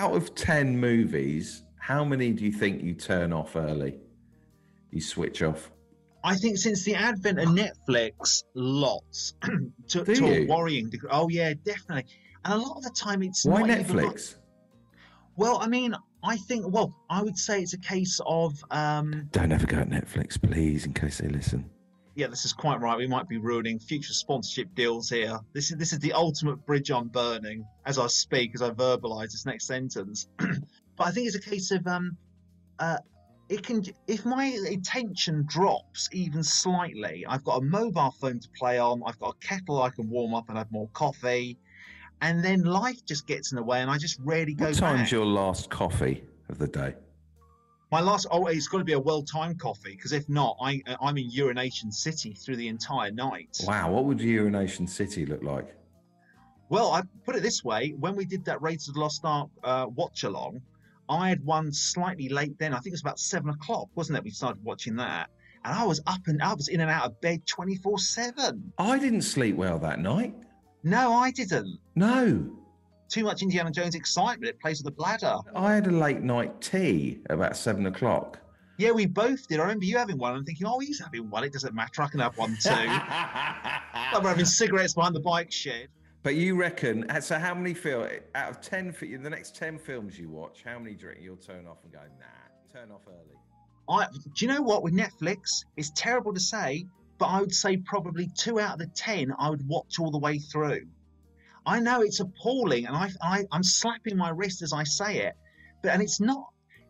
Out of 10 movies, how many do you think you turn off early? You switch off? I think since the advent of Netflix, lots to, Do to a you? worrying degree. Oh yeah, definitely. And a lot of the time, it's Why not even Netflix? well, I mean, I think. Well, I would say it's a case of. um Don't ever go to Netflix, please, in case they listen. Yeah, this is quite right. We might be ruining future sponsorship deals here. This is this is the ultimate bridge I'm burning as I speak, as I verbalise this next sentence. but I think it's a case of um, uh, it can if my attention drops even slightly. I've got a mobile phone to play on. I've got a kettle I can warm up and have more coffee, and then life just gets in the way, and I just rarely go What time's back. your last coffee of the day? My last oh, it's got to be a well-timed coffee because if not, I I'm in urination city through the entire night. Wow, what would Urination City look like? Well, I put it this way: when we did that Raiders of the Lost Ark uh, watch along, I had one slightly late. Then I think it was about seven o'clock, wasn't it? We started watching that, and I was up and I was in and out of bed twenty four seven. I didn't sleep well that night. No, I didn't. No, Too much Indiana Jones excitement. It plays with the bladder. I had a late night tea about seven o'clock. Yeah, we both did. I remember you having one and thinking, "Oh, he's having one. It doesn't matter. I can have one too." like we're having cigarettes behind the bike shed. But you reckon? uh, So how many film out of ten? fi- The next ten films you watch, how many do you reckon you'll turn off and go, nah, turn off early? I do you know what with Netflix? It's terrible to say, but I would say probably two out of the ten I would watch all the way through. I know it's appalling, and I, I I'm slapping my wrist as I say it, but and it's not.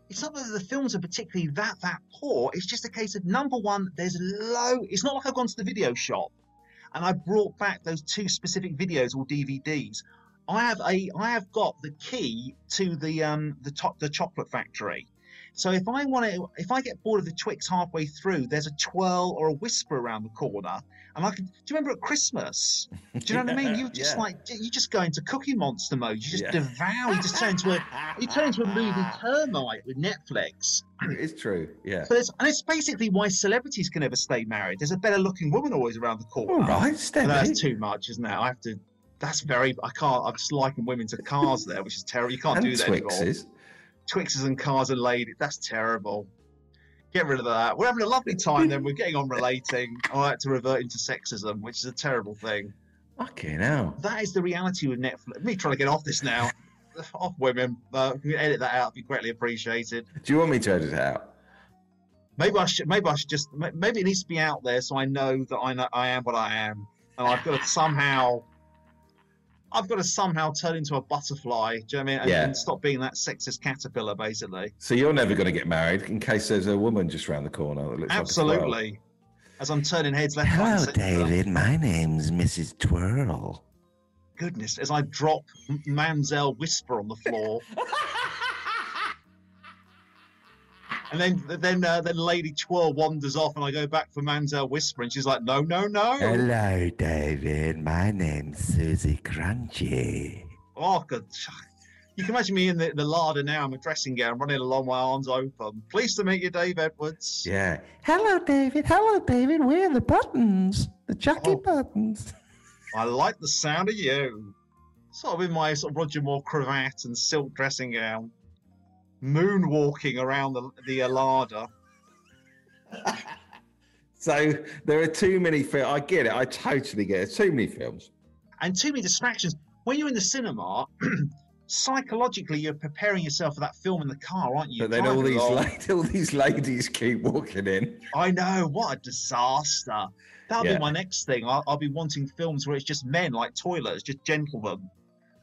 It's not that the films are particularly that that poor. It's just a case of number one, there's low. It's not like I've gone to the video shop and I brought back those two specific videos or DVDs. I have a I have got the key to the um the top the chocolate factory. So if I want to, if I get bored of the Twix halfway through, there's a twirl or a Wispa around the corner, and I can. Do you remember at Christmas? Do you know what I mean? You just yeah. like you just go into Cookie Monster mode. You just Yeah. devour. You just turn into a you turn into a movie termite with Netflix. It's true, yeah. So it's, and it's basically why celebrities can never stay married. There's a better looking woman always around the corner. All right, that's too much, isn't it? I have to. That's very. I can't. I'm just liking women to cars there, which is terrible. You can't and do that anymore. Twixes. And cars and ladies. That's terrible. Get rid of that. We're having a lovely time then. We're getting on relating. I like to revert into sexism, which is a terrible thing. Okay, now That is the reality with Netflix. Me trying to get off this now. off women. Uh, if you can edit that out. It'd be greatly appreciated. Do you want me to edit it out? Maybe I should. Maybe I should just. Maybe it needs to be out there so I know that I know I am what I am, and I've got to somehow. I've got to somehow turn into a butterfly. Do you know what I mean? And, Yeah. and stop being that sexist caterpillar, basically. So you're never going to get married in case there's a woman just round the corner that looks Absolutely. like a. As I'm turning heads left, right, and centre. My name's Mrs. Twirl. Goodness, as I drop M- Mamselle Wispa on the floor. and then then uh, then Lady Twirl wanders off, and I go back for Mamselle Wispa, and she's like, "No, no, no." Hello, David. My name's Susie Crunchy. Oh, God. You can imagine me in the, the larder now. I'm a dressing gown, running along, my arms open. Pleased to meet you, Dave Edwards. Yeah. Hello, David. Hello, David. We're the buttons. The Chucky Oh. buttons. I like the sound of you. Sort of in my sort of Roger Moore cravat and silk dressing gown, moonwalking around the the larder. So there are too many films. I get it. I totally get it. Too many films. and too many distractions. When you're in the cinema, psychologically you're preparing yourself for that film in the car, aren't you? But then all these la- all these ladies keep walking in. I know what a disaster. That'll Yeah. be my next thing. I'll, I'll be wanting films where it's just men, like toilets, just gentlemen,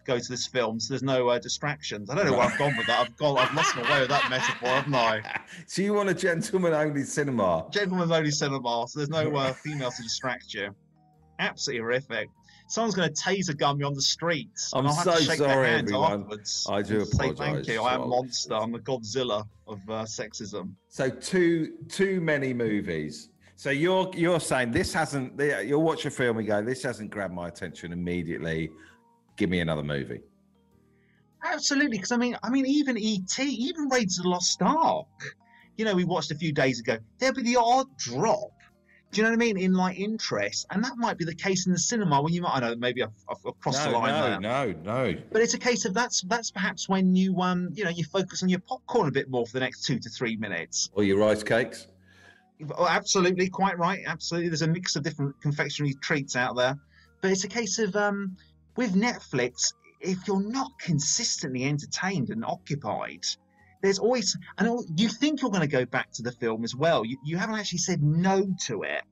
go to this film, so there's no uh, distractions. I don't know where I've gone with that. I've gone, I've lost my way with that metaphor, haven't I? so you want a gentleman-only cinema? Gentlemen's only cinema, so there's no uh, females to distract you. Absolutely horrific. Someone's going to taser gun me on the streets. and I'm I'll have to so shake their sorry, hands everyone. afterwards I do say Thank apologise you. I am monster. I'm the Godzilla of uh, sexism. So too too many movies. So you're you're saying this hasn't. You'll watch a film and go, this hasn't grabbed my attention immediately. Give me another movie. Absolutely, because I mean, I mean, even ET, even Raiders of the Lost Ark. You know, we watched a few days ago. There'll be the odd drop. Do you know what I mean? In like interest, and that might be the case in the cinema when you might. I know maybe I've, I've crossed the line no, there, no, no. but it's a case of that's that's perhaps when you um you know you focus on your popcorn a bit more for the next two to three minutes. Or your rice cakes. Oh, absolutely, quite right. Absolutely, there's a mix of different confectionery treats out there, but it's a case of um with Netflix, if you're not consistently entertained and occupied, there's always and you think you're going to go back to the film as well. You you haven't actually said no to it,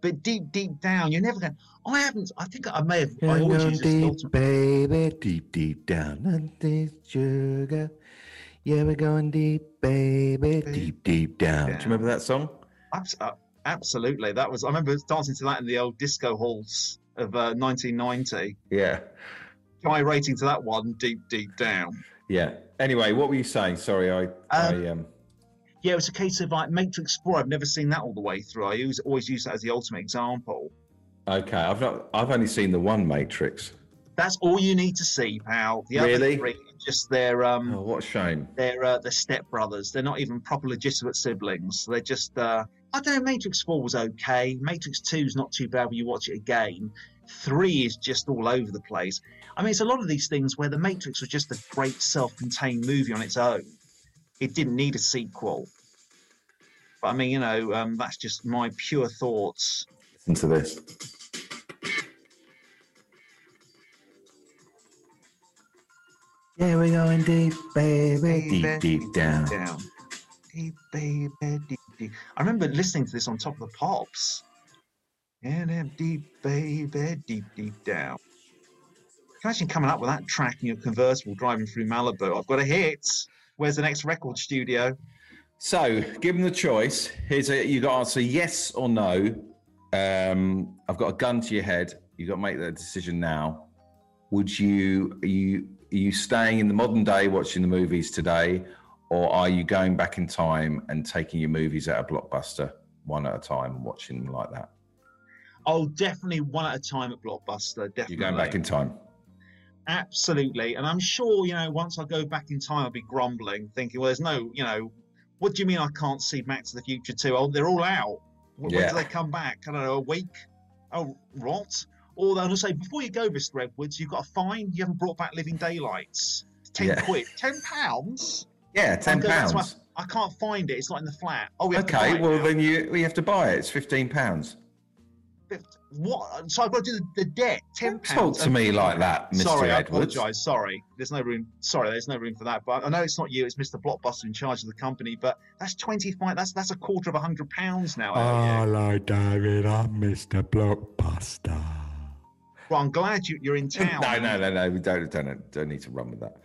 but deep deep down, you're never going. I haven't. I think I may have. I always use this filter. baby, deep, deep down under sugar. Yeah, we're going deep, baby, deep, deep down. Do you remember that song? Abs- uh, absolutely, that was. I remember dancing to that in the old disco halls of uh, 1990, Yeah, gyrating to that one deep deep down. yeah. Anyway, what were you saying? Sorry, I, I um, Yeah, it was a case of like Matrix Four. I've never seen that all the way through. I use, always use that as the ultimate example. okay. I've not, I've only seen the one Matrix. That's all you need to see, pal. The Really? other three, are just their um, Oh, what a shame. they're uh, they're step brothers. They're not even proper legitimate siblings. They're just uh, I don't know. Matrix Four was okay. Matrix Two is not too bad when you watch it again. Three is just all over the place. I mean, it's a lot of these things where the Matrix was just a great self-contained movie on its own. It didn't need a sequel. But I mean, you know, um, that's just my pure thoughts. Listen to this. Yeah, we're going deep, baby, deep, deep down. down. Deep, baby, deep, deep. I remember listening to this on top of the pops. Them deep, baby, deep, deep down. Imagine coming up with that track in your convertible driving through Malibu. I've got a hit. Where's the next record studio? So, given the choice, here's a you got to answer yes or no. Um, I've got a gun to your head. You've got to make that decision now. Would you are you are you staying in the modern day watching the movies today, or are you going back in time and taking your movies out of blockbuster one at a time and watching them like that? Oh, definitely one at a time at Blockbuster. Definitely. You're going back in time. Absolutely. And I'm sure, you know, once I go back in time, I'll be grumbling, thinking, well, there's no, you know, what do you mean I can't see Back to the Future 2? Oh, they're all out. When, when do they come back? I don't know, a week? Oh, rot. Or they'll just say, before you go, Mr. Edwards, you've got a fine. You haven't brought back Living Daylights. 10 Yeah. quid. 10 pounds? Yeah, ten I'll go back to pounds. I can't find it. It's not in the flat. Oh, we have to buy Okay, well then you we have to buy it. It's fifteen pounds. What? So I've got to do the, the debt. 10 pounds. Talk pounds. to me like that, Mr. Sorry, I Edwards. apologise. Sorry, there's no room. Sorry, there's no room for that. But I know it's not you. It's Mr. Blockbuster in charge of the company. But that's twenty five. That's that's a quarter of a hundred pounds now. out of. Hello, David. I'm Mr. Blockbuster. Well, I'm glad you, you're in town. No, no, no, no. We don't don't don't need to run with that.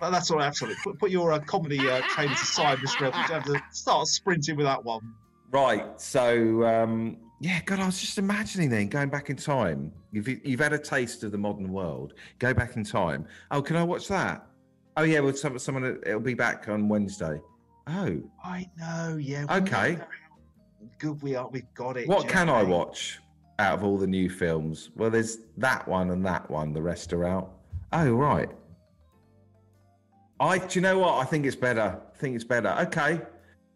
That's all. right, Absolutely. Put, put your uh, comedy uh, trainers aside, Mr. Edwards. You have to start sprinting with that one. Right. So, um, yeah, God, I was just imagining then going back in time. You've you've had a taste of the modern world. Go back in time. Oh, can I watch that? Oh, yeah. Well, some, someone it'll be back on Wednesday. Oh, I know. Yeah. Okay. Good we are. We've got it. what can I watch out of all the new films? Well, there's that one and that one. The rest are out. Oh, right. I. Do you know what? I think it's better. I think it's better. Okay.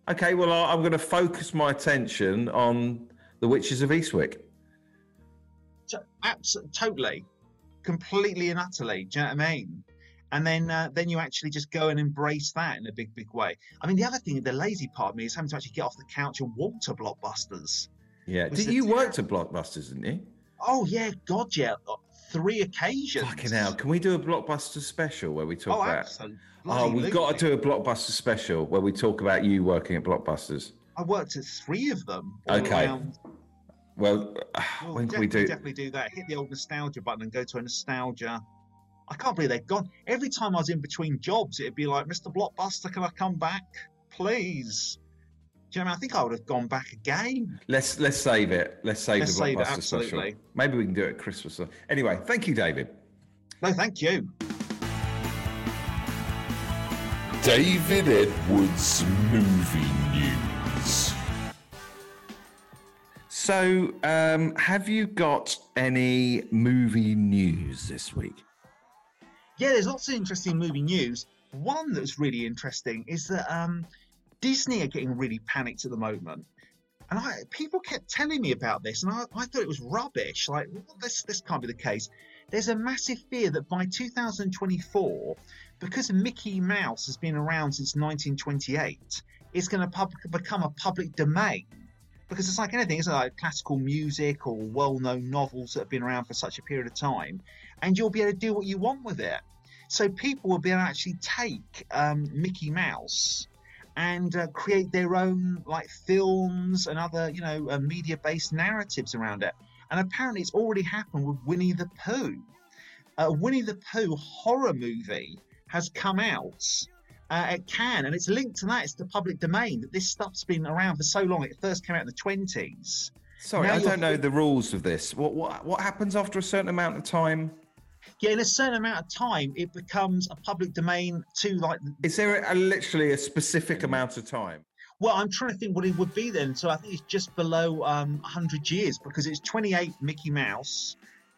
Okay. Well, I, I'm going to focus my attention on the Witches of Eastwick. To- abs- totally, completely and utterly. Do you know what I mean? And then, uh, then you actually just go and embrace that in a big, big way. I mean, the other thing, the lazy part of me is having to actually get off the couch and walk to Blockbusters. Yeah. Did you work at Blockbusters, didn't you? Oh yeah, God yeah, three occasions. Fucking hell. Can we do a Blockbuster special where we talk Oh, about. absolutely. Oh, we've got to do a Blockbuster special where we talk about you working at Blockbusters. I worked at three of them. Okay. around. Well, Well, when can we definitely, do? Definitely do that. Hit the old nostalgia button and go to a nostalgia. I can't believe they're gone. Every time I was in between jobs, it'd be like, Mr. Blockbuster, can I come back, please? Do you know I mean? I think I would have gone back again. Let's let's save it. Let's save Let's the save it, Blockbuster special. Maybe we can do it at Christmas. Anyway, thank you, David. No, thank you. David Edwards Movie News. So, um, have you got any movie news this week? Yeah, there's lots of interesting movie news. One that's really interesting is that um, Disney are getting really panicked at the moment. And I, people kept telling me about this, and I, I thought it was rubbish. Like, well, this, this can't be the case. There's a massive fear that by 2024, because Mickey Mouse has been around since 1928, it's going to pub- become a public domain. Because it's like anything, isn't? Like classical music or well known novels that have been around for such a period of time, and you'll be able to do what you want with it. So people will be able to actually take um, Mickey Mouse and uh, create their own like films and other you know uh, media based narratives around it and apparently it's already happened with winnie the pooh a winnie the pooh horror movie has come out uh, at Cannes, and it's linked to that. It's the public domain that this stuff's been around for so long. It first came out in the twenties. Sorry, Now I don't know the rules of this. What what what happens after a certain amount of time? Yeah, in a certain amount of time, it becomes a public domain to like Is there a, literally a specific amount of time? Well, I'm trying to think what it would be then. So I think it's just below um, 100 years because it's 28 Mickey Mouse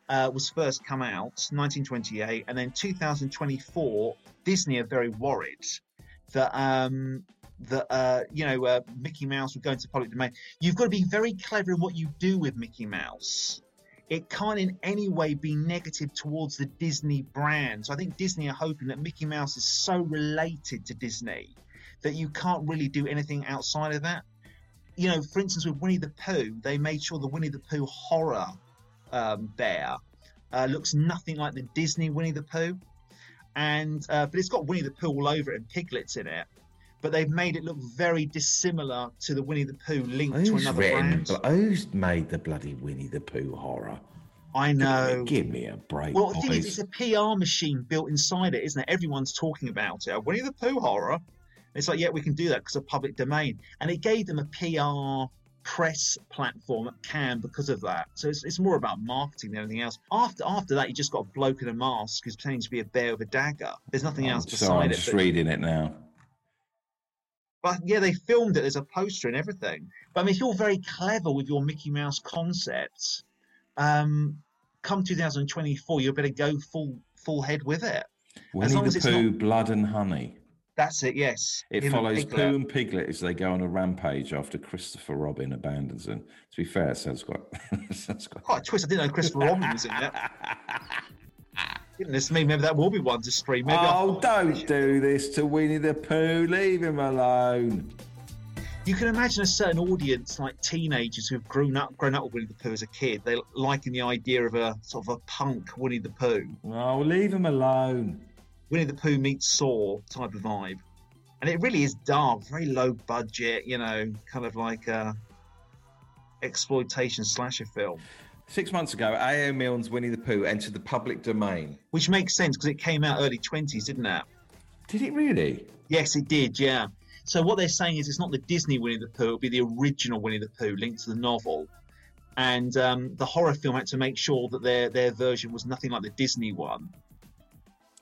uh, was first come out, 1928, and then 2024, Disney are very worried that um, that uh, you know uh, Mickey Mouse would go into public domain. You've got to be very clever in what you do with Mickey Mouse. It can't in any way be negative towards the Disney brand. So I think Disney are hoping that Mickey Mouse is so related to Disney that you can't really do anything outside of that. You know, for instance, with Winnie the Pooh, they made sure the Winnie the Pooh horror um, bear uh, looks nothing like the Disney Winnie the Pooh, and uh, but it's got Winnie the Pooh all over it and piglets in it. But they've made it look very dissimilar to the Winnie the Pooh linked to another written? brand. Who's made the bloody Winnie the Pooh horror? I know. Give me a break, Well, the thing is, it's a PR machine built inside it, isn't it? Everyone's talking about it. Winnie the Pooh horror. It's like, yeah, we can do that because of public domain. And it gave them a PR press platform at Cannes because of that. So it's, it's more about marketing than anything else. After after that, you just got a bloke in a mask who's pretending to be a bear with a dagger. There's nothing I'm else sorry, I'm beside it. just reading it now. But yeah, they filmed it. There's a poster and everything. But I mean, if you're very clever with your Mickey Mouse concepts, um, come 2024, you better go full full head with it. Winnie long as the Pooh, Blood and Honey. That's it. Yes. It Him follows Piglet. Pooh and Piglet as they go on a rampage after Christopher Robin abandons them. To be fair, it sounds quite. sounds quite. Quite a twist. I didn't know Christopher Robin was in it. Goodness me, maybe that will be one to stream. Maybe oh, I'll- don't do this to Winnie the Pooh. Leave him alone. You can imagine a certain audience, like teenagers who've grown up, grown up with Winnie the Pooh as a kid. They liking the idea of a sort of a punk Winnie the Pooh. Oh, leave him alone. Winnie the Pooh meets Saw type of vibe, and it really is dark, very low budget. You know, kind of like a exploitation slasher film, Six months ago, A.O. Milne's Winnie the Pooh entered the public domain. which makes sense because it came out early twenties, didn't it? Did it really? Yes, it did. Yeah. So what they're saying is it's not the Disney Winnie the Pooh; it'll be the original Winnie the Pooh linked to the novel. And um, the horror film had to make sure that their their version was nothing like the Disney one.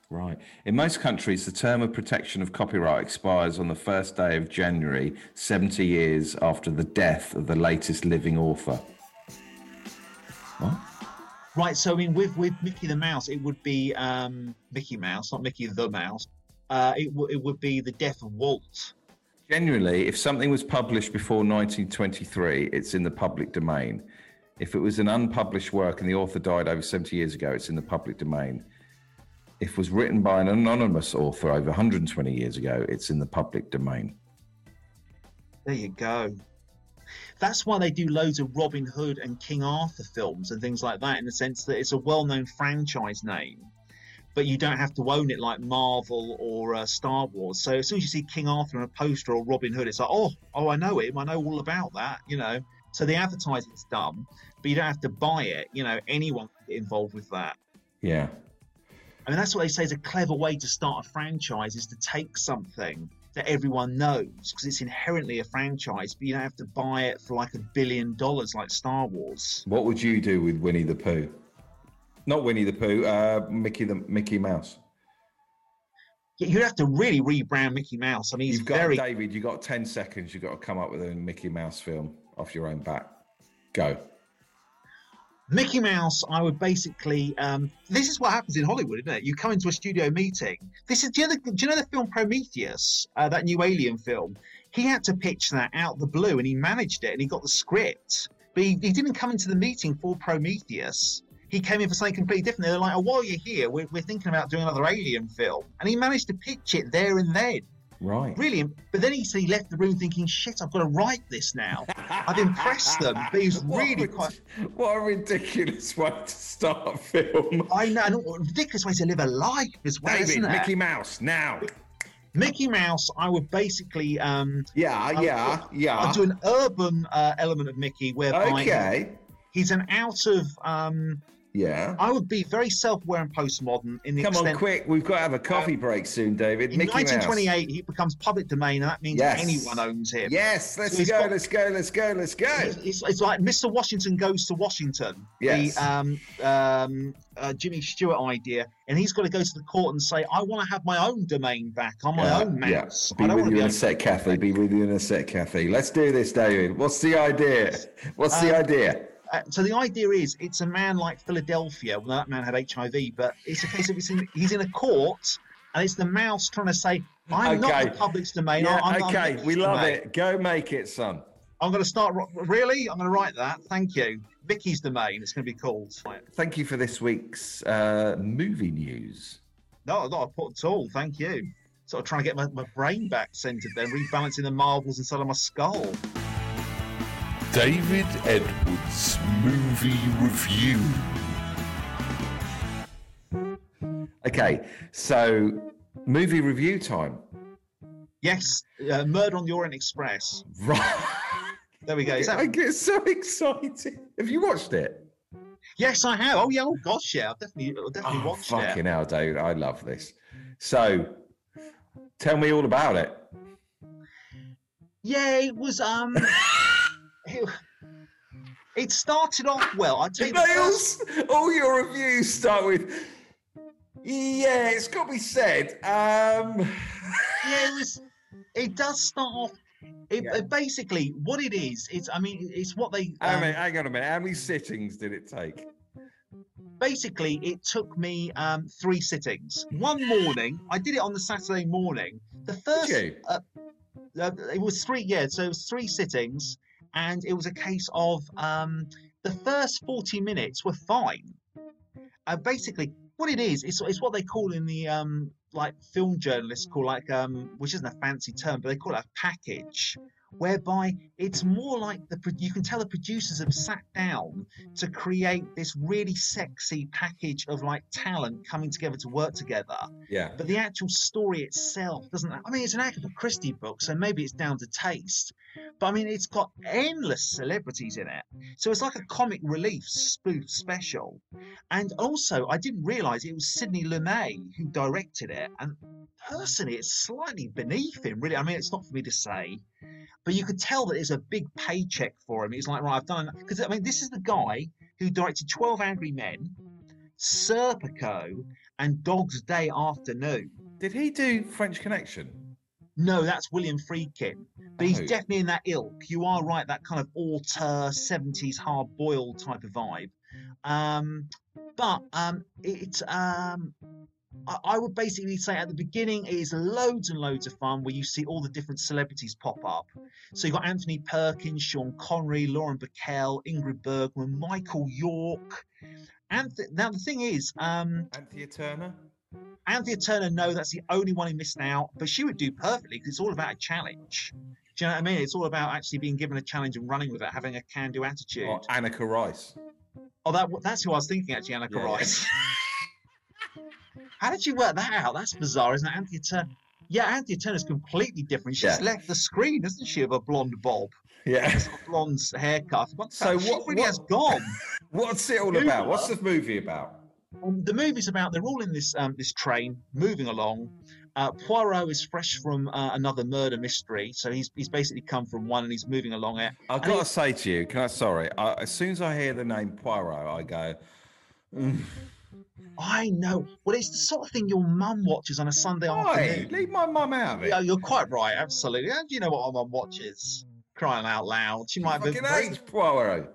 Right. In most countries, the term of protection of copyright expires on the first day of January, 70 years after the death of the latest living author. Right. So I mean, with with Mickey the Mouse, it would be um, Mickey Mouse, not Mickey the Mouse. Uh, it, w- it would be the death of Walt. Generally, if something was published before 1923, it's in the public domain. If it was an unpublished work and the author died over 70 years ago, it's in the public domain. If it was written by an anonymous author over 120 years ago, it's in the public domain. There you go. That's why they do loads of Robin Hood and King Arthur films and things like that, in the sense that it's a well-known franchise name, but you don't have to own it like Marvel or uh, Star Wars. So as soon as you see King Arthur on a poster or Robin Hood, it's like, oh, oh, I know him. I know all about that. You know. So the advertising's done, but you don't have to buy it. You know, anyone can get involved with that. Yeah. I mean, that's what they say is a clever way to start a franchise is to take something that everyone knows because it's inherently a franchise, but you don't have to buy it for like a billion dollars like Star Wars. What would you do with Winnie the Pooh? Not Winnie the Pooh, uh, Mickey the Mickey Mouse. Yeah, You'd have to really rebrand Mickey Mouse. I mean, You've got very. David. You've got ten seconds. You've got to come up with a Mickey Mouse film off your own bat. Go. Mickey Mouse, I would basically. Um, this is what happens in Hollywood, isn't it? You come into a studio meeting. This is. Do you know the, you know the film Prometheus? Uh, that new Alien film. he had to pitch that out the blue and he managed it and he got the script. But he, he didn't come into the meeting for Prometheus. He came in for something completely different. They're like, oh, while you're here, we're, we're thinking about doing another Alien film. And he managed to pitch it there and then. Right. Brilliant. But then he said he left the room thinking, shit, I've got to write this now. I've impressed them. But he was What really quite. What a ridiculous way to start a film. I know, and a ridiculous way to live a life as well, David, isn't it? Mickey Mouse, now. Mickey Mouse, I would basically um, Yeah, yeah, yeah. I'd do an urban uh, element of Mickey whereby Okay. he's an out of. Um, Yeah. I would be very self-aware and postmodern in the Come on, quick. We've got to have a coffee break soon, David. In Mickey 1928, he becomes public domain, and that means Yes. anyone owns him. Yes, let's So go, got- let's go, let's go, let's go. It's, it's, like Mr. Washington goes to Washington, Yes. the um, um, uh, Jimmy Stewart idea, and he's got to go to the court and say, "I want to have my own domain back. I'm my Yeah, own yeah. mouse. Be I don't with want you be in a sec, Kathy. Be with you in a sec, Kathy. Let's do this, David. What's the idea? What's the Um, idea? Uh, so the idea is, it's a man like Philadelphia. Well, that man had HIV, but it's a case of it's in, he's in a court, and it's the mouse trying to say, "I'm not Okay. the public's domain. Yeah, I'm, I'm okay, we love domain." it. Go make it, son. I'm going to start. Really, I'm going to write that. Thank you. Vicky's domain. It's going to be called. Thank you for this week's uh, movie news. No, not a put at all. Thank you. Sort of trying to get my, my brain back centered, then rebalancing the marbles inside of my skull. David Edwards Movie Review. Okay, so movie review time. Yes, uh, Murder on the Orient Express. Right. There we go. Is that- I get so excited. Have you watched it? yes, I have. Oh yeah. Oh gosh, yeah. I've definitely, I've definitely Oh, watched it. fucking hell, David. I love this. So, tell me all about it. Yeah, it was. Um, it, it started off well. I tell you, All your reviews start with, yeah, it's got to be said. Um, yeah, it was. It does start off. It, Yeah. basically what it is. It's. I mean, it's what they. I um, mean, hang on a minute. How many sittings did it take? basically it took me um, three sittings one morning i did it on the saturday morning the first uh, uh, it was three yeah so it was three sittings and it was a case of um, the first 40 minutes were fine. Uh, basically what it is it's, it's what they call in the um, like film journalists call like um, which isn't a fancy term but they call it a package whereby it's more like the you can tell the producers have sat down to create this really sexy package of like talent coming together to work together. Yeah. But the actual story itself doesn't. I mean, it's an Agatha Christie book, so maybe it's down to taste. But I mean, it's got endless celebrities in it, so it's like a comic relief spoof special. And also, I didn't realise it was Sidney Lumet who directed it, and personally, it's slightly beneath him. Really, I mean, it's not for me to say. But you could tell that it's a big paycheck for him. He's like, right, I've done because I mean, this is the guy who directed Twelve Angry Men, Serpico, and Dog's Day Afternoon. Did he do French Connection? No, that's William Friedkin, but he's Oh. definitely in that ilk. You are right, that kind of auteur '70s hard-boiled type of vibe. Um, but um, it's um, I, I would basically say at the beginning it is loads and loads of fun where you see all the different celebrities pop up. So you've got Anthony Perkins, Sean Connery, Lauren Bacall, Ingrid Bergman, Michael York. And th- now the thing is, um, Anthea Turner? Anthea Turner, no, that's the only one who missed out, but she would do perfectly because it's all about a challenge. Do you know what I mean? It's all about actually being given a challenge and running with it, having a can-do attitude. Or Anneka Rice? Oh, that that's who I was thinking actually, Anneka Yeah, yeah. How did you work that out? That's bizarre, isn't it? Anthea Turner. Yeah, Anthea Turner's completely different. She's Yeah. left the screen, isn't she, of a blonde bob, Yeah. a blonde haircut. What So what- really what- has gone. What's it all about? What's the movie about? Um, the movie's about they're all in this um, this train moving along. Uh, Poirot is fresh from uh, another murder mystery, so he's he's basically come from one and he's moving along it. I've got to say to you, can I? Sorry, I, as soon as I hear the name Poirot, I go. "Mm, I know. Well, it's the sort of thing your mum watches on a Sunday Oi, afternoon. leave my mum out of it. Yeah, you're quite right. Absolutely. Do you know what my mum watches? Crying out loud. She might be age Poirot.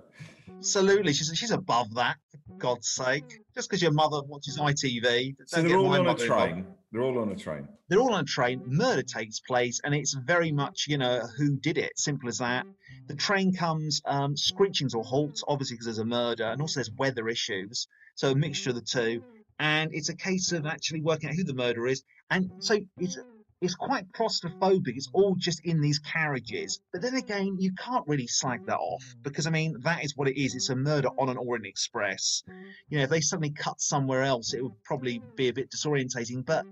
absolutely. She's she's above that. For God's sake. Just because your mother watches ITV. So they're all my on a involved. train. They're all on a train. They're all on a train. Murder takes place, and it's very much, you know, who did it. Simple as that. The train comes um, screeching to a halt, obviously because there's a murder, and also there's weather issues. So a mixture of the two, mm-hmm. and it's a case of actually working out who the murderer is. And so it's mm-hmm. it's quite claustrophobic. It's all just in these carriages. But then again, you can't really slag that off mm-hmm. because I mean that is what it is. It's a murder on an Orient Express. You know, if they suddenly cut somewhere else, it would probably be a bit disorientating. But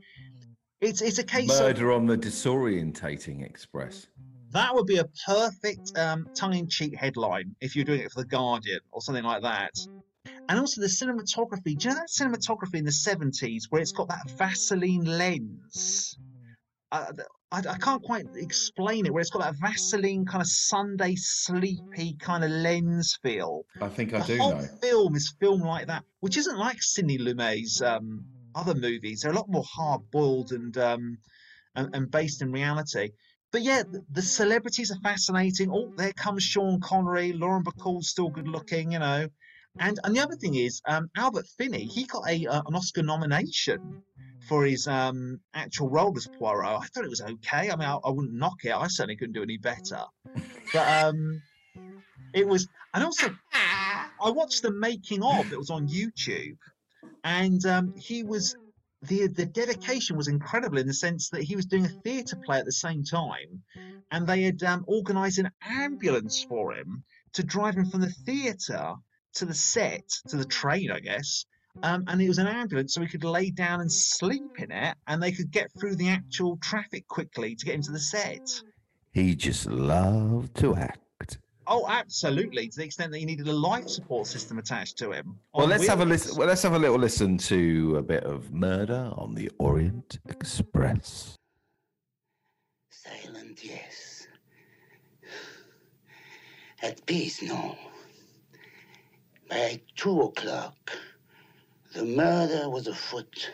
it's it's a case of Murder on the disorientating express. that would be a perfect um, tongue-in-cheek headline if you're doing it for the Guardian or something like that. And also the cinematography. Do you know that cinematography in the 70s where it's got that Vaseline lens? I, I, I can't quite explain it. Where it's got that Vaseline kind of Sunday sleepy kind of lens feel. I think I the do whole know. film is filmed like that, which isn't like Sidney Lumet's um, other movies. They're a lot more hard-boiled and, um, and and based in reality. But yeah, the, the celebrities are fascinating. Oh, there comes Sean Connery. Lauren Bacall's still good looking, you know. And and the other thing is, um, Albert Finney, he got a uh, an Oscar nomination for his um, actual role as Poirot. I thought it was okay. I mean, I, I wouldn't knock it. I certainly couldn't do any better. But um, it was, and also, I watched the making of. It was on YouTube, and um, he was the the dedication was incredible in the sense that he was doing a theatre play at the same time, and they had um, organised an ambulance for him to drive him from the theatre to the set to the train, I guess. Um, and it was an ambulance, so he could lay down and sleep in it, and they could get through the actual traffic quickly to get into the set. He just loved to act. Oh, absolutely, to the extent that he needed a life support system attached to him. Well, let's have a listen. Well, let's have a little listen to a bit of Murder on the Orient Express. Silent, yes. At peace, no. By two o'clock, the murder was afoot.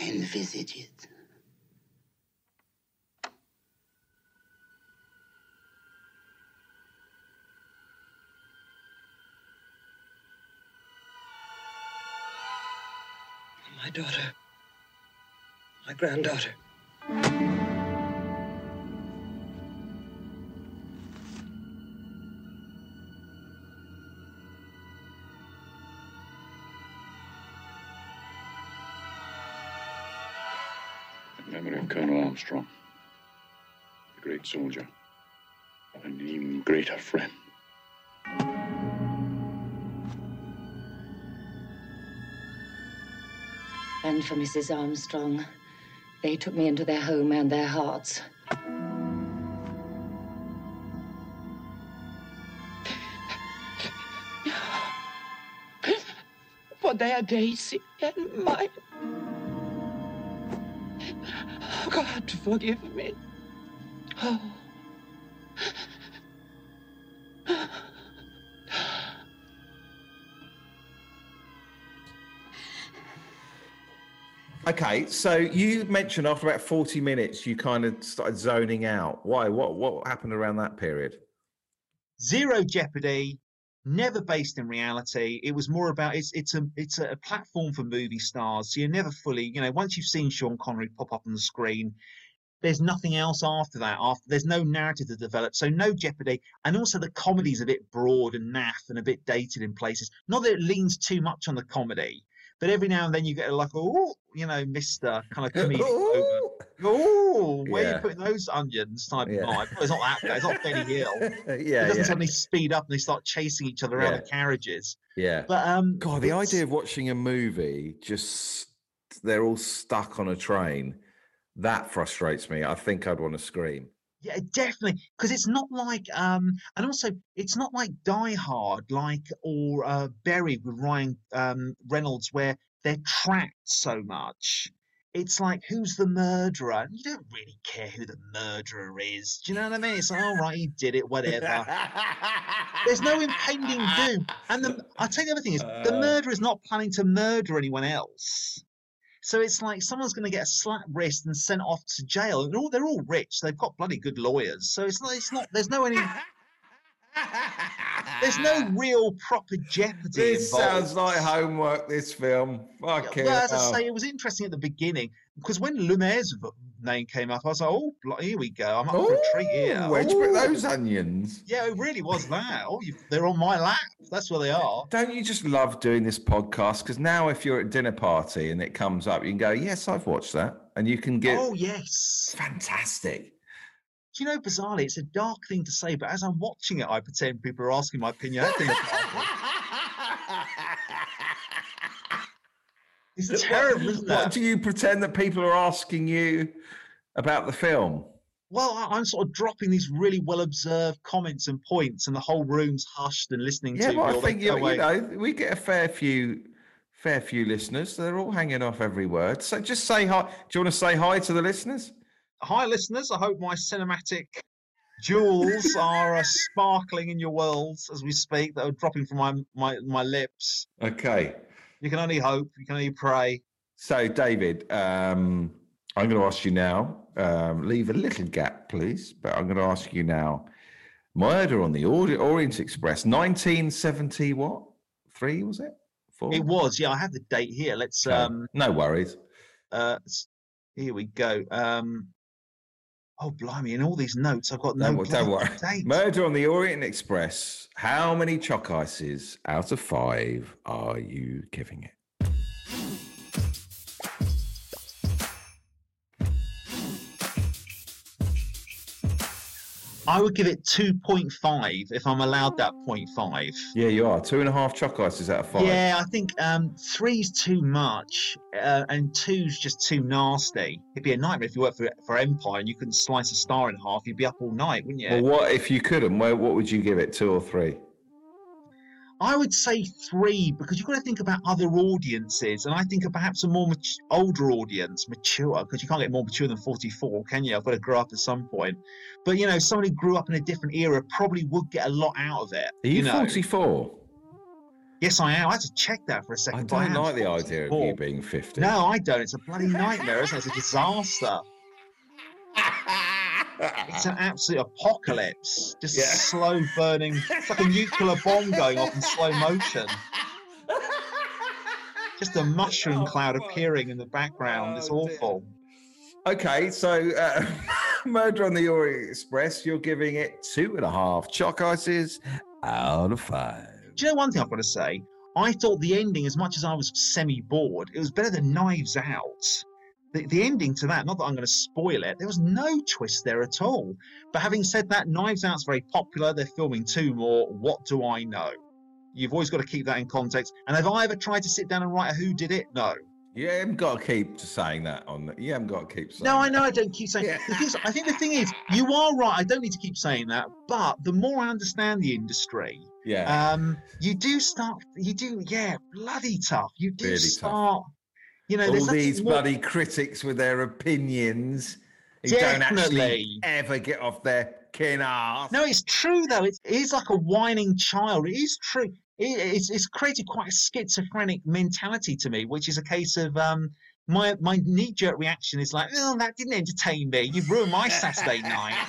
and visited. My daughter. My granddaughter. Armstrong, a great soldier, an even greater friend. And for Mrs. Armstrong, they took me into their home and their hearts. For their Daisy and mine. God, to forgive me. Oh. Okay, so you mentioned after about forty minutes, you kind of started zoning out. Why? What? What happened around that period? Zero Jeopardy, never based in reality. It was more about it's it's a it's a platform for movie stars. So you're never fully, you know, once you've seen Sean Connery pop up on the screen, there's nothing else after that. After there's no narrative to develop, so no Jeopardy, and also the comedy's a bit broad and naff and a bit dated in places. Not that it leans too much on the comedy, but every now and then you get a like, oh, you know, Mister kind of oh, comedic moment. Oh, where are you putting those onions? Type Yeah. of vibe. Well, it's not that bad. It's not Benny Hill. yeah, it doesn't suddenly speed up and they start chasing each other out Yeah. of carriages. yeah. But um, God, the idea of watching a movie just they're all stuck on a train that frustrates me. I think I'd want to scream. Yeah, definitely, because it's not like um, and also it's not like Die Hard, like or uh, Buried with Ryan um Reynolds, where they're trapped so much. It's like who's the murderer? And you don't really care who the murderer is. Do you know what I mean? It's like, all right, he did it, whatever. There's no impending doom. And the, I'll tell you the other thing is the Uh. murderer is not planning to murder anyone else. So it's like someone's going to get a slap wrist and sent off to jail. And all they're all rich. They've got bloody good lawyers. So it's not. It's not. There's no any. There's no real proper jeopardy. This involved. sounds like homework. This film. Fuck it. Well, as I say, it was interesting at the beginning because when Lumet's name came up, I was like, "Oh, here we go! I'm up for a treat here." Where'd you put those onions? Yeah, it really was that. Oh, you, they're on my lap. That's where they are. Don't you just love doing this podcast? Because now, if you're at a dinner party and it comes up, you can go, "Yes, I've watched that," and you can get Oh yes. fantastic. Do you know, bizarrely, it's a dark thing to say, but as I'm watching it, I pretend people are asking my opinion. It's terrible, isn't What it? do you pretend that people are asking you about the film? Well, I'm sort of dropping these really well observed comments and points, and the whole room's hushed and listening Yeah, to but me. I think you, you know we get a fair few, fair few listeners. They're all hanging off every word. So just say hi. Do you want to say hi to the listeners? Hi, listeners. I hope my cinematic jewels are uh, sparkling in your worlds as we speak, that are dropping from my, my, my lips. Okay. You can only hope, you can only pray. So, David, um, I'm going to ask you now. Um, leave a little gap, please. But I'm going to ask you now. Murder on the Ori- Orient Express, 1970. What? Three was it? Four? It was, yeah, I have the date here. Let's, Okay. um, no worries. uh, here we go. Um, oh, blimey, in all these notes, I've got no Don't, wo- don't worry. date. Murder on the Orient Express. How many chalk ices out of five are you giving it? I would give it 2.5 if I'm allowed that 0.5. Yeah, you are. Two and a half chalk ices out of five. Yeah, I think um, three's too much, uh, and two's just too nasty. It'd be a nightmare if you worked for, for Empire and you couldn't slice a star in half. You'd be up all night, wouldn't you? Well, what if you couldn't? Where, what would you give it? Two or three? I would say three because you've got to think about other audiences, and I think of perhaps a more mat- older audience, mature, because you can't get more mature than 44, can you? I've got to grow up at some point. But you know, someone who grew up in a different era probably would get a lot out of it. Are you, know? 44? Yes, I am. I had to check that for a second. I don't am like the idea of you being 50. No, I don't. It's a bloody nightmare, isn't it? It's a disaster. It's an absolute apocalypse. Just Yeah. slow burning. It's like a nuclear bomb going off in slow motion. Just a mushroom Oh, cloud appearing in the background. It's Oh, dear. awful. Okay, so uh, Murder on the Orient Express, you're giving it two and a half chalk ices out of five. Do you know one thing I've got to say? I thought the ending, as much as I was semi bored, it was better than Knives Out. The, the ending to that, not that I'm going to spoil it, there was no twist there at all. But having said that, Knives Out's very popular. They're filming two more. What do I know? You've always got to keep that in context. And have I ever tried to sit down and write a who did it? No. You haven't got to keep saying that on. The, you haven't got to keep saying. No, I that. know I don't keep saying. Yeah. Is, I think the thing is, you are right. I don't need to keep saying that. But the more I understand the industry, Yeah, um, you do start. You do, yeah, bloody tough. You do Really tough. You know, all these more- bloody critics with their opinions who don't actually ever get off their kin ass. No, it's true though. It is like a whining child. It is true. It, it's, it's created quite a schizophrenic mentality to me, which is a case of um, my my knee jerk reaction is like, oh, that didn't entertain me. You've ruined my Saturday night.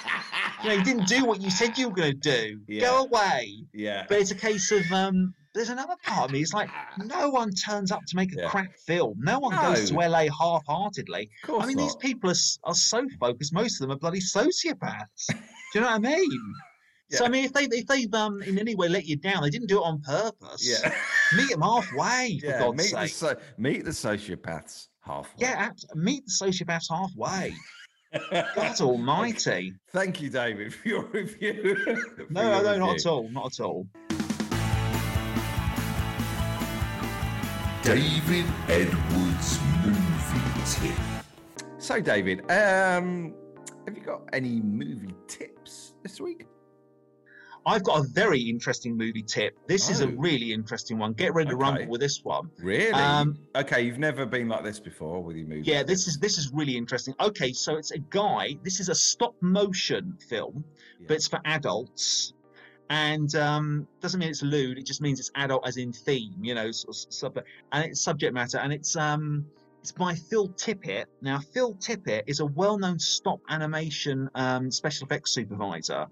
You know, you didn't do what you said you were going to do. Yeah. Go away. Yeah. But it's a case of um, there's another part of me. It's like no one turns up to make a Yeah. crap film. No one goes to LA half-heartedly. Of course I mean, these people are, are so focused. Most of them are bloody sociopaths. Do you know what I mean? So I mean, if they if they've um in any way let you down, they didn't do it on purpose. Yeah. Meet them halfway, for yeah. God's Meet the, sake. so, meet the sociopaths halfway. Yeah, meet the sociopaths halfway. God Almighty! Thank you, David, for your review. for No, your no, not at all, not at all. David Edwards movie tip. So, David, um, have you got any movie tips this week? I've got a very interesting movie tip. This is a Oh. really interesting one. Get ready to Okay. rumble with this one. Really? Um, okay, you've never been like this before with your movie. Yeah, this is this is really interesting. Okay, so it's a guy. This is a stop motion film, Yeah. but it's for adults, and um, doesn't mean it's lewd. It just means it's adult as in theme. You know, sort of, sub- and it's subject matter, and it's um, It's by Phil Tippett. Now, Phil Tippett is a well-known stop animation um, special effects supervisor.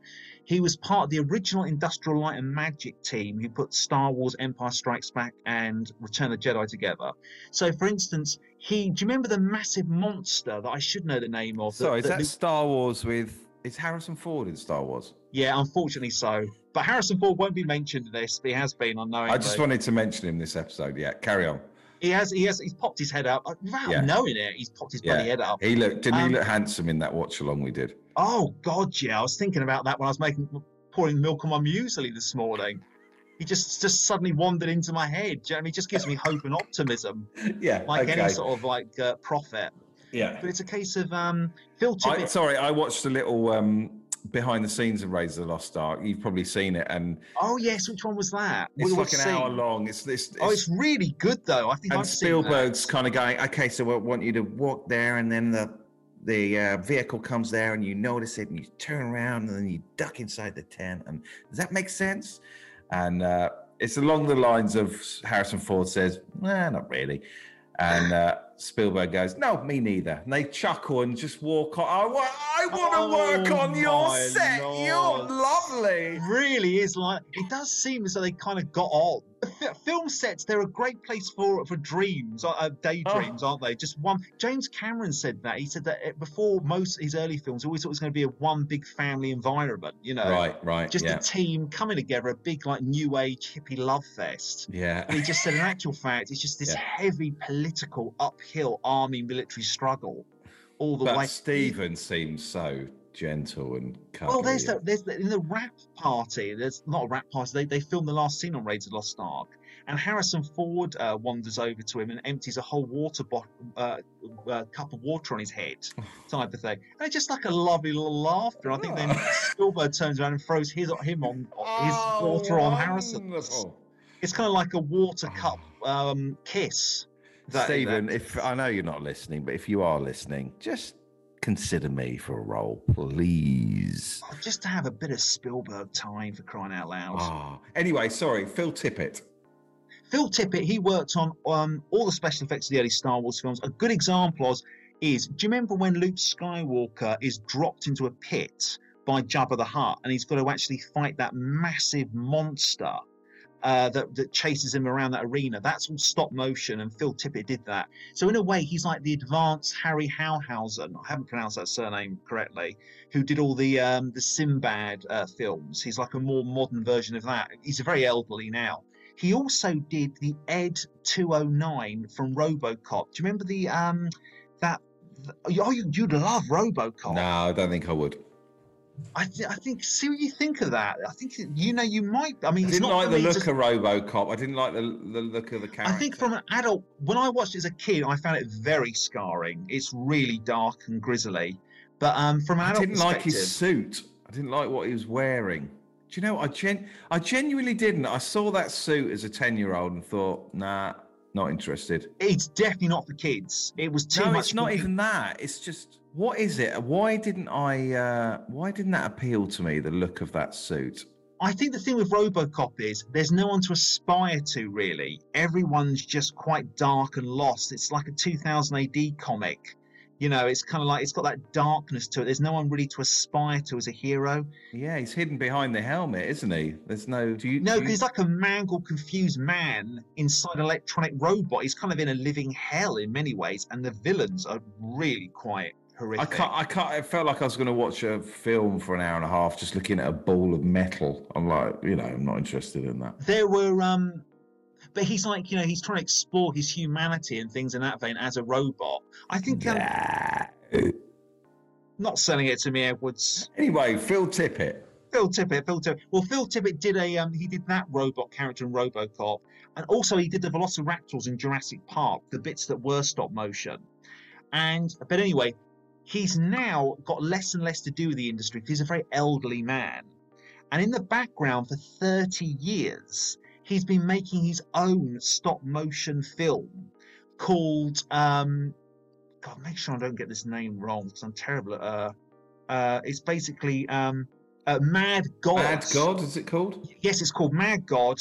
He was part of the original Industrial Light and Magic team who put Star Wars: Empire Strikes Back and Return of the Jedi together. So, for instance, he do you remember the massive monster that I should know the name of? Sorry, is that that Luke- Star Wars with? Is Harrison Ford in Star Wars? Yeah, unfortunately so. But Harrison Ford won't be mentioned in this. But he has been unknowingly. I just wanted to mention him this episode. Yeah, carry on. He has. He has. He's popped his head up without Yeah. knowing it. He's popped his bloody head up. He looked. Didn't Um, he look handsome in that watch along we did? Oh God, yeah. I was thinking about that when I was making pouring milk on my muesli this morning. He just just suddenly wandered into my head. Do you know I mean? He just gives me hope and optimism, Yeah. like okay. any sort of like uh, prophet. Yeah. But it's a case of um, Phil I, sorry, I watched a little um, behind the scenes of Raiders of the Lost Ark. You've probably seen it, and oh yes, which one was that? it's like an hour long. It's this. Oh, it's really good though. I think and I've seen. Spielberg's kind of going, okay, so I want you to walk there, and then the the uh, vehicle comes there, and you notice it, and you turn around, and then you duck inside the tent. And does that make sense? And uh, it's along the lines of Harrison Ford says, "Nah, not really," and uh, Spielberg goes, "No, me neither." And they chuckle and just walk on. I, wa- I want to oh work Oh on your set. You're Lord. lovely. really is like it does seem as though they kind of got on. Film sets they're a great place for for dreams, uh, uh, daydreams, Oh. aren't they? Just one. James Cameron said that. He said that uh, before most his early films, he always thought it was going to be a one big family environment. You know, Right, right, just yeah, a team coming together, a big like new age hippie love fest. yeah. And he just said, in actual fact, it's just this Yeah. heavy political uphill army military struggle all the way. But Stephen seems so gentle and cuddly. Well, there's the, there's the, in the rap party. There's not a rap party. They they filmed the last scene on Raiders of the Lost Ark, and Harrison Ford uh, wanders over to him and empties a whole water bottle, uh, uh, cup of water on his head, type of thing. And it's just like a lovely little laughter. I think then. Spielberg turns around and throws his him on his Oh, water on Harrison. It's kind of like a water cup um, kiss. that- Stephen, that- if I know you're not listening, but if you are listening, just consider me for a role, please. oh, just to have a bit of Spielberg time for crying out loud. Ah. Anyway, sorry, Phil Tippett. Phil Tippett, he worked on um, all the special effects of the early Star Wars films. A good example was, is do you remember when Luke Skywalker is dropped into a pit by Jabba the Hutt and he's got to actually fight that massive monster uh, that, that chases him around that arena? That's all stop motion, and Phil Tippett did that. So, in a way, he's like the advanced Harry Howhausen. I haven't pronounced that surname correctly. Who did all the um, the Sinbad uh, films? He's like a more modern version of that. He's very elderly now. He also did the Ed 209 from RoboCop. Do you remember the um that? Oh, you'd love RoboCop. No, I don't think I would. I, th- I think. See what you think of that. I think you know you might. I mean, I it's didn't not like the look to- of RoboCop. I didn't like the the look of the character. I think from an adult, when I watched it as a kid, I found it very scarring. It's really dark and grisly. But um, from an I adult didn't like his suit. I didn't like what he was wearing. Do you know? I gen I genuinely didn't. I saw that suit as a ten year old and thought, nah, not interested. It's definitely not for kids. It was too no, much. it's not even that. It's just what is it? Why didn't I? Uh, why didn't that appeal to me? The look of that suit. I think the thing with RoboCop is there's no one to aspire to really. Everyone's just quite dark and lost. It's like a 2000 AD comic. You know, it's kind of like it's got that darkness to it. There's no one really to aspire to as a hero. Yeah, he's hidden behind the helmet, isn't he? There's no. Do you? No, do you- he's like a mangled, confused man inside an electronic robot. He's kind of in a living hell in many ways, and the villains are really quite horrific. I can't. I can't. I felt like I was going to watch a film for an hour and a half, just looking at a ball of metal. I'm like, you know, I'm not interested in that. there were um but he's like you know he's trying to explore his humanity and things in that vein as a robot. I think um, not selling it to me edwards. Anyway, Phil Tippett. phil tippett phil tippett. Well phil tippett did a um he did that robot character in robocop. And also he did the velociraptors in jurassic park the bits that were stop motion. And but anyway he's now got less and less to do with the industry because he's a very elderly man. And in the background for 30 years he's been making his own stop motion film called um god make sure i don't get this name wrong because i'm terrible at uh uh it's basically um uh, mad god Mad God, is it called? yes it's called mad god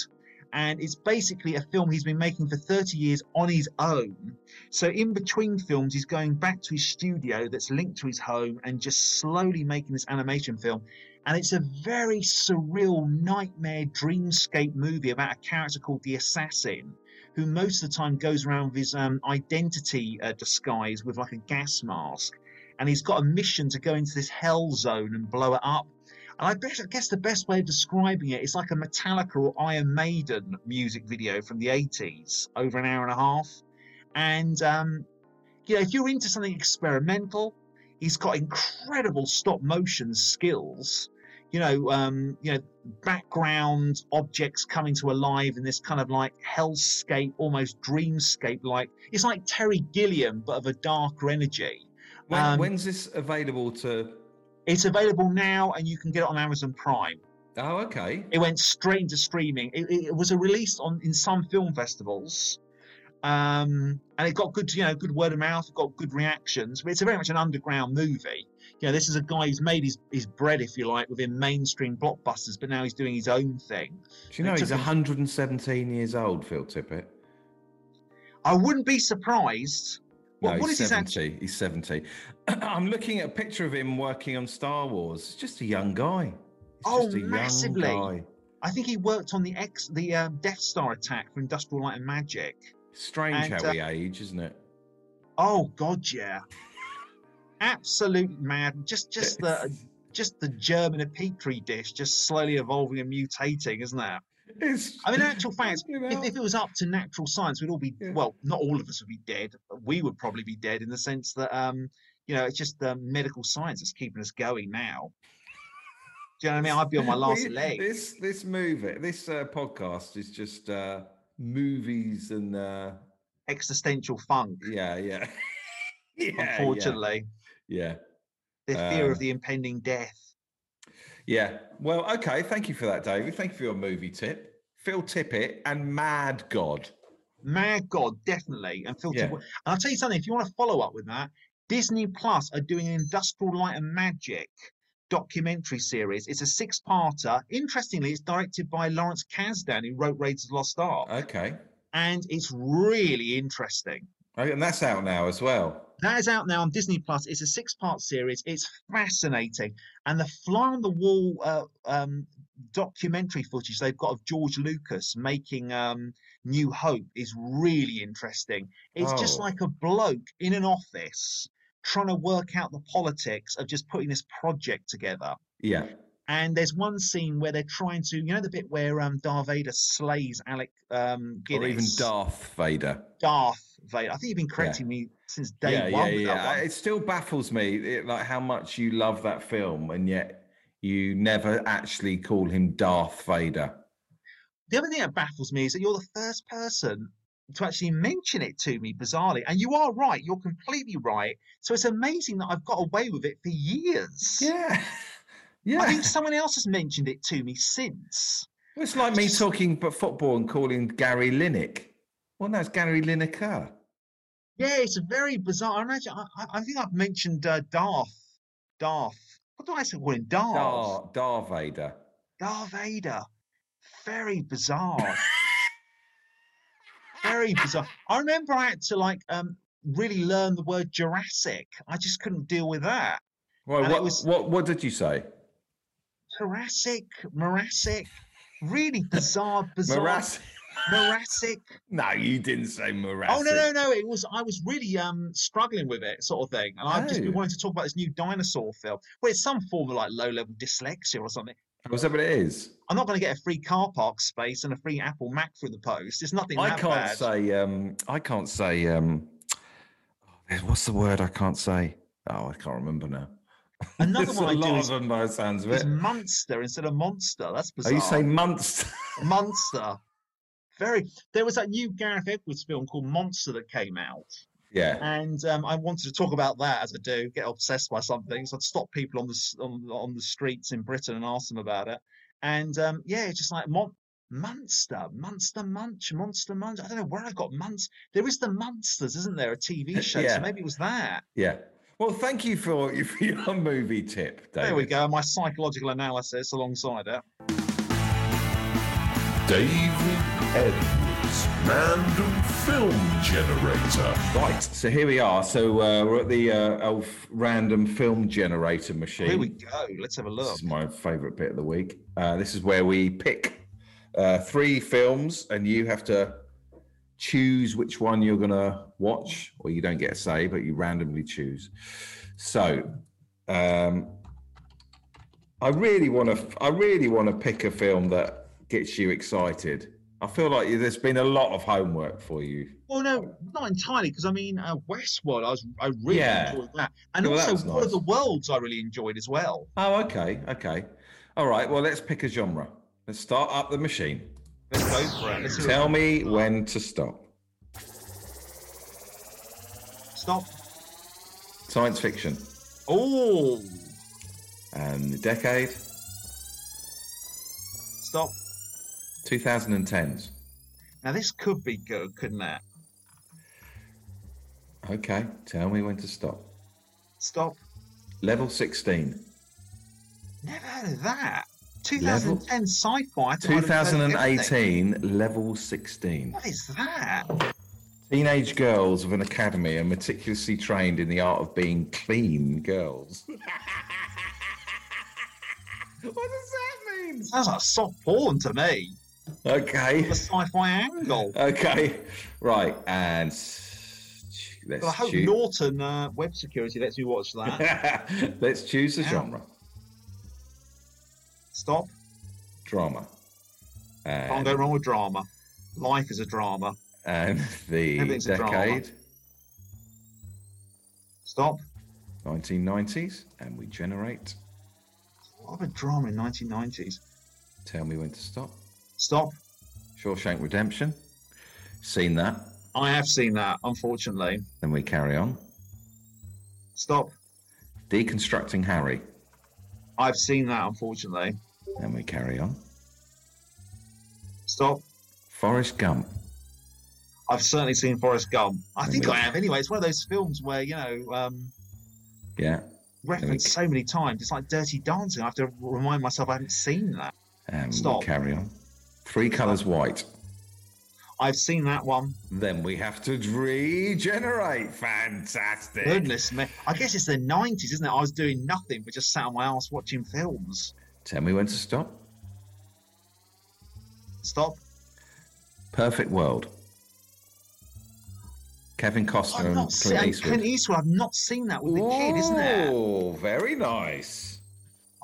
and it's basically a film he's been making for 30 years on his own. So in between films, he's going back to his studio that's linked to his home and just slowly making this animation film. And it's a very surreal nightmare dreamscape movie about a character called the Assassin, who most of the time goes around with his um, identity uh, disguise with like a gas mask. And he's got a mission to go into this hell zone and blow it up. And I, I guess the best way of describing it is like a Metallica or Iron Maiden music video from the 80s, over an hour and a half. And, um, you know, if you're into something experimental, he's got incredible stop motion skills. You know, um, you know, background objects coming to alive in this kind of like hellscape, almost dreamscape like. It's like Terry Gilliam, but of a darker energy. When, Um, when's this available to? It's available now, and you can get it on Amazon Prime. Oh, okay. It went straight into streaming. It, it, it was a release on in some film festivals, um, and it got good, you know, good word of mouth. It got good reactions. But it's a very much an underground movie. You know, this is a guy who's made his, his bread, if you like, within mainstream blockbusters, but now he's doing his own thing. Do you know he's took him- 117 years old, Phil Tippett? I wouldn't be surprised. What, no, what he's is his 70. He's 70. I'm looking at a picture of him working on Star Wars. It's just a young guy. He's Oh, just a young massively. guy. I think he worked on the X, the um, Death Star attack for Industrial Light and Magic. Strange And, how uh, we age, isn't it? Oh God, yeah, absolute mad. Just, just the, just the germ in a petri dish, just slowly evolving and mutating, isn't that? It's, I mean, in actual fact, you if, know, if it was up to natural science, we'd all be Yeah. well. Not all of us would be dead. but We would probably be dead in the sense that, um, you know, it's just um, medical science that's keeping us going now. Do you know what I mean? I'd be on my last we- leg. This this movie, this uh, podcast is just uh, movies and uh, Existential funk, yeah, yeah, yeah, unfortunately. yeah, Yeah the fear Um, of the impending death. yeah. Well, okay. Thank you for that, David. Thank you for your movie tip. Phil Tippett and Mad God. Mad God, definitely. And phil Yeah. And I'll tell you something. If you want to follow up with that, Disney Plus are doing an Industrial Light and Magic documentary series. It's a six-parter. Interestingly, it's directed by Lawrence Kasdan, who wrote Raiders of the Lost Ark, Okay. and it's really interesting. Oh, And that's out now as well. That is out now on Disney Plus. It's a six-part series. It's fascinating, and the fly-on-the-wall uh, um, documentary footage they've got of George Lucas making um, New Hope is really interesting. It's just Oh. like a bloke in an office trying to work out the politics of just putting this project together. Yeah. And there's one scene where they're trying to, you know, the bit where um, Darth Vader slays Alec um, Guinness. Or even Darth Vader. Darth Vader. I think you've been correcting me since day yeah, one. yeah, yeah. It still baffles me, it, like how much you love that film, and yet you never actually call him Darth Vader. The other thing that baffles me is that you're the first person to actually mention it to me, bizarrely. And you are right. You're completely right. So it's amazing that I've got away with it for years. Yeah, yeah. I think someone else has mentioned it to me since. Well, it's like me talking about football and calling Gary Lineker. Well, no, it's Gary Lineker. Yeah, it's very bizarre. I imagine. I, I- think I've mentioned uh, Darth. Darth. What do I say? Call him Darth. Darth, Darth Vader. Darth Vader. Very bizarre. very bizarre. I remember I had to like um really learn the word Jurassic. I just couldn't deal with that. Well, And what, was- what, what did you say? Jurassic, Morassic, really bizarre, bizarre. Morass? Morassic. No, you didn't say Morass. Oh no, no, no! It was I was really um struggling with it, sort of thing, and I've just been Oh. wanting to talk about this new dinosaur film. Well, it's some form of like low-level dyslexia or something. Was that what it is? I'm not going to get a free car park space and a free Apple Mac through the post. It's nothing I that can't bad. say. Um, I can't say. Um, oh, what's the word I can't say? Oh, I can't remember now. Another one I a do is, of them by the sounds of it. monster instead of monster. That's Are bizarre. you saying months? monster? Very. There was that new Gareth Edwards film called Monster that came out, yeah. and um, I wanted to talk about that as I do. Get obsessed by something, so I'd stop people on the on, on the streets in Britain and ask them about it. And um, yeah, it's just like mon- Monster, Monster Munch, Monster Munch. I don't know where I got Munch. There is the Monsters, isn't there? A TV show. Yeah. So maybe it was that. Yeah. Well, thank you for, for your movie tip, David. There we go. My psychological analysis alongside it. David Edwards Random Film Generator. Right, so here we are. So uh, we're at the uh, Elf random film generator machine. Here we go. Let's have a look. This look. is my favourite bit of the week. Uh, this is where we pick uh, three films, and you have to choose which one you're going to watch, or you don't get a say, but you randomly choose. So, um, I really want to. I really want to pick a film that gets you excited. I feel like there's been a lot of homework for you. Well, no, not entirely, because I mean, uh, Westworld, I was, I really Yeah. enjoyed that, and Well, that also War of the Worlds, I really enjoyed as well. Oh, okay, okay, all right. Well, let's pick a genre. Let's start up the machine. Let's go for it. Let's Tell me when to stop. Stop. Science fiction. Oh, And the decade, stop. 2010s. Now this could be good, couldn't it? Okay, tell me when to stop. Stop. Level 16. Never heard of that. 2010 sci-fi. I thought I'd have heard of everything. 2018, level 16. What is that? Teenage girls of an academy are meticulously trained in the art of being clean girls. what does that mean? Sounds like soft porn to me. Okay. The sci-fi angle. Okay. Right. And let's But I hope choose. Norton uh, Web Security lets me watch that. let's choose the Ow. genre. Stop. Drama. Can't And, go wrong with drama. Life is a drama. and the Everything's decade, Stop. 1990s, and we generate. A lot of drama in 1990s? Tell me when to stop. Stop. Shawshank Redemption. Seen that. I have seen that, unfortunately. Then we carry on. Stop. Deconstructing Harry. I've seen that, unfortunately. Then we carry on. Stop. Forrest Gump. I've certainly seen Forrest Gump. I think Really? I have anyway. It's one of those films where, you know, um, Yeah. referenced so many times. It's like Dirty Dancing. I have to remind myself I haven't seen that. And Stop. we carry on. Three Colors White. I've seen that one. Then we have to regenerate. Fantastic. Goodness me. I guess it's the 90s, isn't it? I was doing nothing but just sat on my ass watching films. Tell me when to stop. Stop. Perfect World. Kevin Costner and Clint and Eastwood. Clint Eastwood. I've not seen that with the kid, isn't it? Oh, very nice.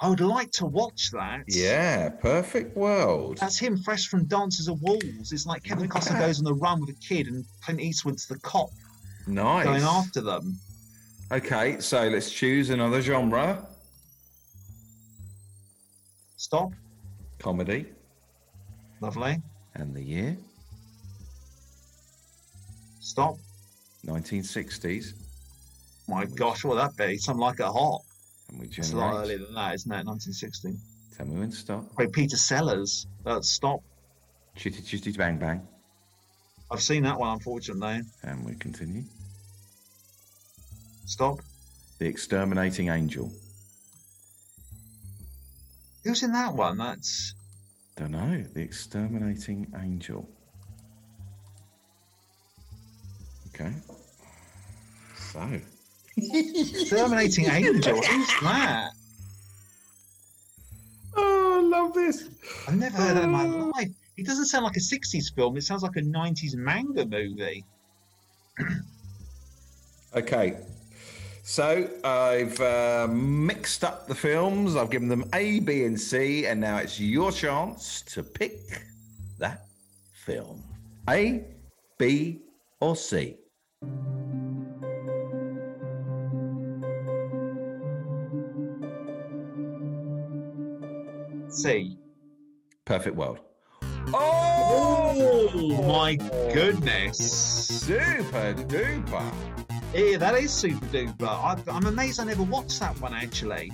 I would like to watch that. Yeah, Perfect World. That's him fresh from Dances of Wolves. It's like Kevin Costner goes on the run with a kid and Clint Eastwood's the cop Nice. going after them. Okay, so let's choose another genre. Stop. Comedy. Lovely. And the year? Stop. 1960s. My gosh, what would that be? Something like a hot. And we It's a lot earlier than that, isn't it? 1960. Tell me when to stop. Wait, Peter Sellers. Uh, stop. Chitty chitty bang bang. I've seen that one, unfortunately. And we continue. Stop. The Exterminating Angel. Who's in that one? That's Don't know. The Exterminating Angel. Okay. So. Terminating Angel. Who's that? Oh, I love this. I've never heard that in my life. It doesn't sound like a 60s film. It sounds like a 90s manga movie. Okay. So I've uh, mixed up the films. I've given them A, B, and C, and now it's your chance to pick that film. A, B, or C. C. Perfect World. Oh, oh my goodness. Super duper. Yeah, that is super duper. I, I'm amazed I never watched that one actually.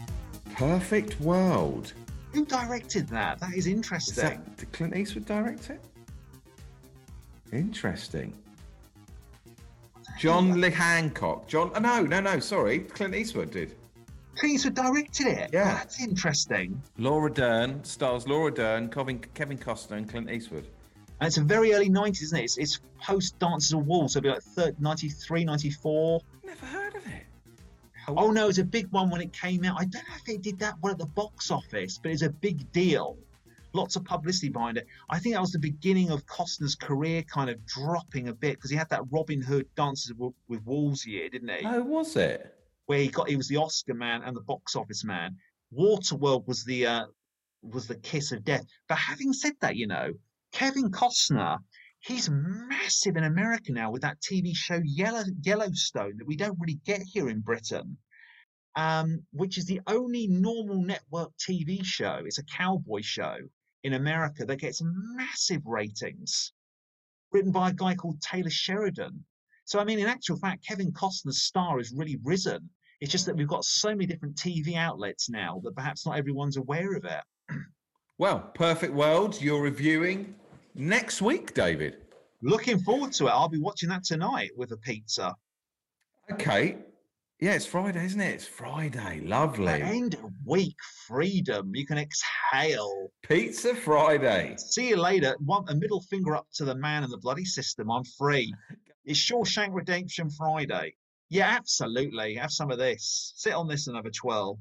Perfect World. Who directed that? That is Is interesting. that, did Clint Eastwood direct it? Interesting. John Lee Hancock. John. Oh, no, no, no. Sorry, Clint Eastwood did. Clint Eastwood directed it. Yeah. That's interesting. Laura Dern stars Laura Dern, Kevin, Kevin Costner, and Clint Eastwood. And it's a very early 90s, isn't it? It's, it's post Dances of Wolves, so it'll be like thir 93, 94. Never heard of it. Oh no, it was a big one when it came out. I don't know if it did that well at the box office, but it's a big deal. Lots of publicity behind it. I think that was the beginning of Costner's career kind of dropping a bit because he had that Robin Hood Dances with, with Wolves year, didn't he? Oh, was it? Where he got he was the Oscar man and the box office man. Waterworld was the uh, was the kiss of death. But having said that, you know, Kevin Costner, he's massive in America now with that TV show Yellow Yellowstone that we don't really get here in Britain. Um, which is the only normal network TV show. It's a cowboy show in America that gets massive ratings, written by a guy called Taylor Sheridan. So, I mean, in actual fact, Kevin Costner's star has really risen. It's just that mm. we've got so many different TV outlets now that perhaps not everyone's aware of it. Well, Perfect World, you're reviewing next week, David. Looking forward to it. I'll be watching that tonight with a pizza. Okay. Yeah, it's Friday, isn't it? It's Friday. Lovely. End of week freedom. You can exhale. Pizza Friday. See you later. Want a middle finger up to the man and the bloody system. I'm free. It's Shawshank Redemption Friday. Yeah, absolutely. Have some of this. Sit on this and have a twirl.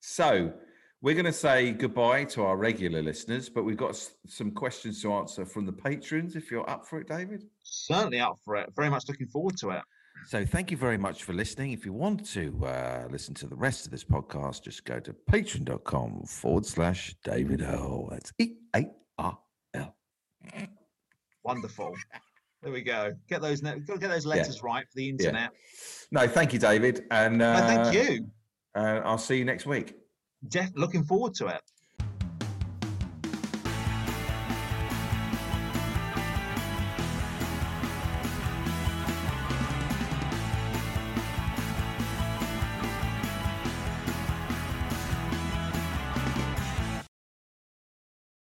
So, we're going to say goodbye to our regular listeners, but we've got some questions to answer from the patrons if you're up for it, David. Certainly up for it. Very much looking forward to it. So, thank you very much for listening. If you want to uh, listen to the rest of this podcast, just go to patreon.com forward slash David Earl. That's E A R L. Wonderful. There we go. Get those ne- get those letters right for the internet. No, thank you, David. And No, uh, thank you. Uh, I'll see you next week. Def- looking forward to it.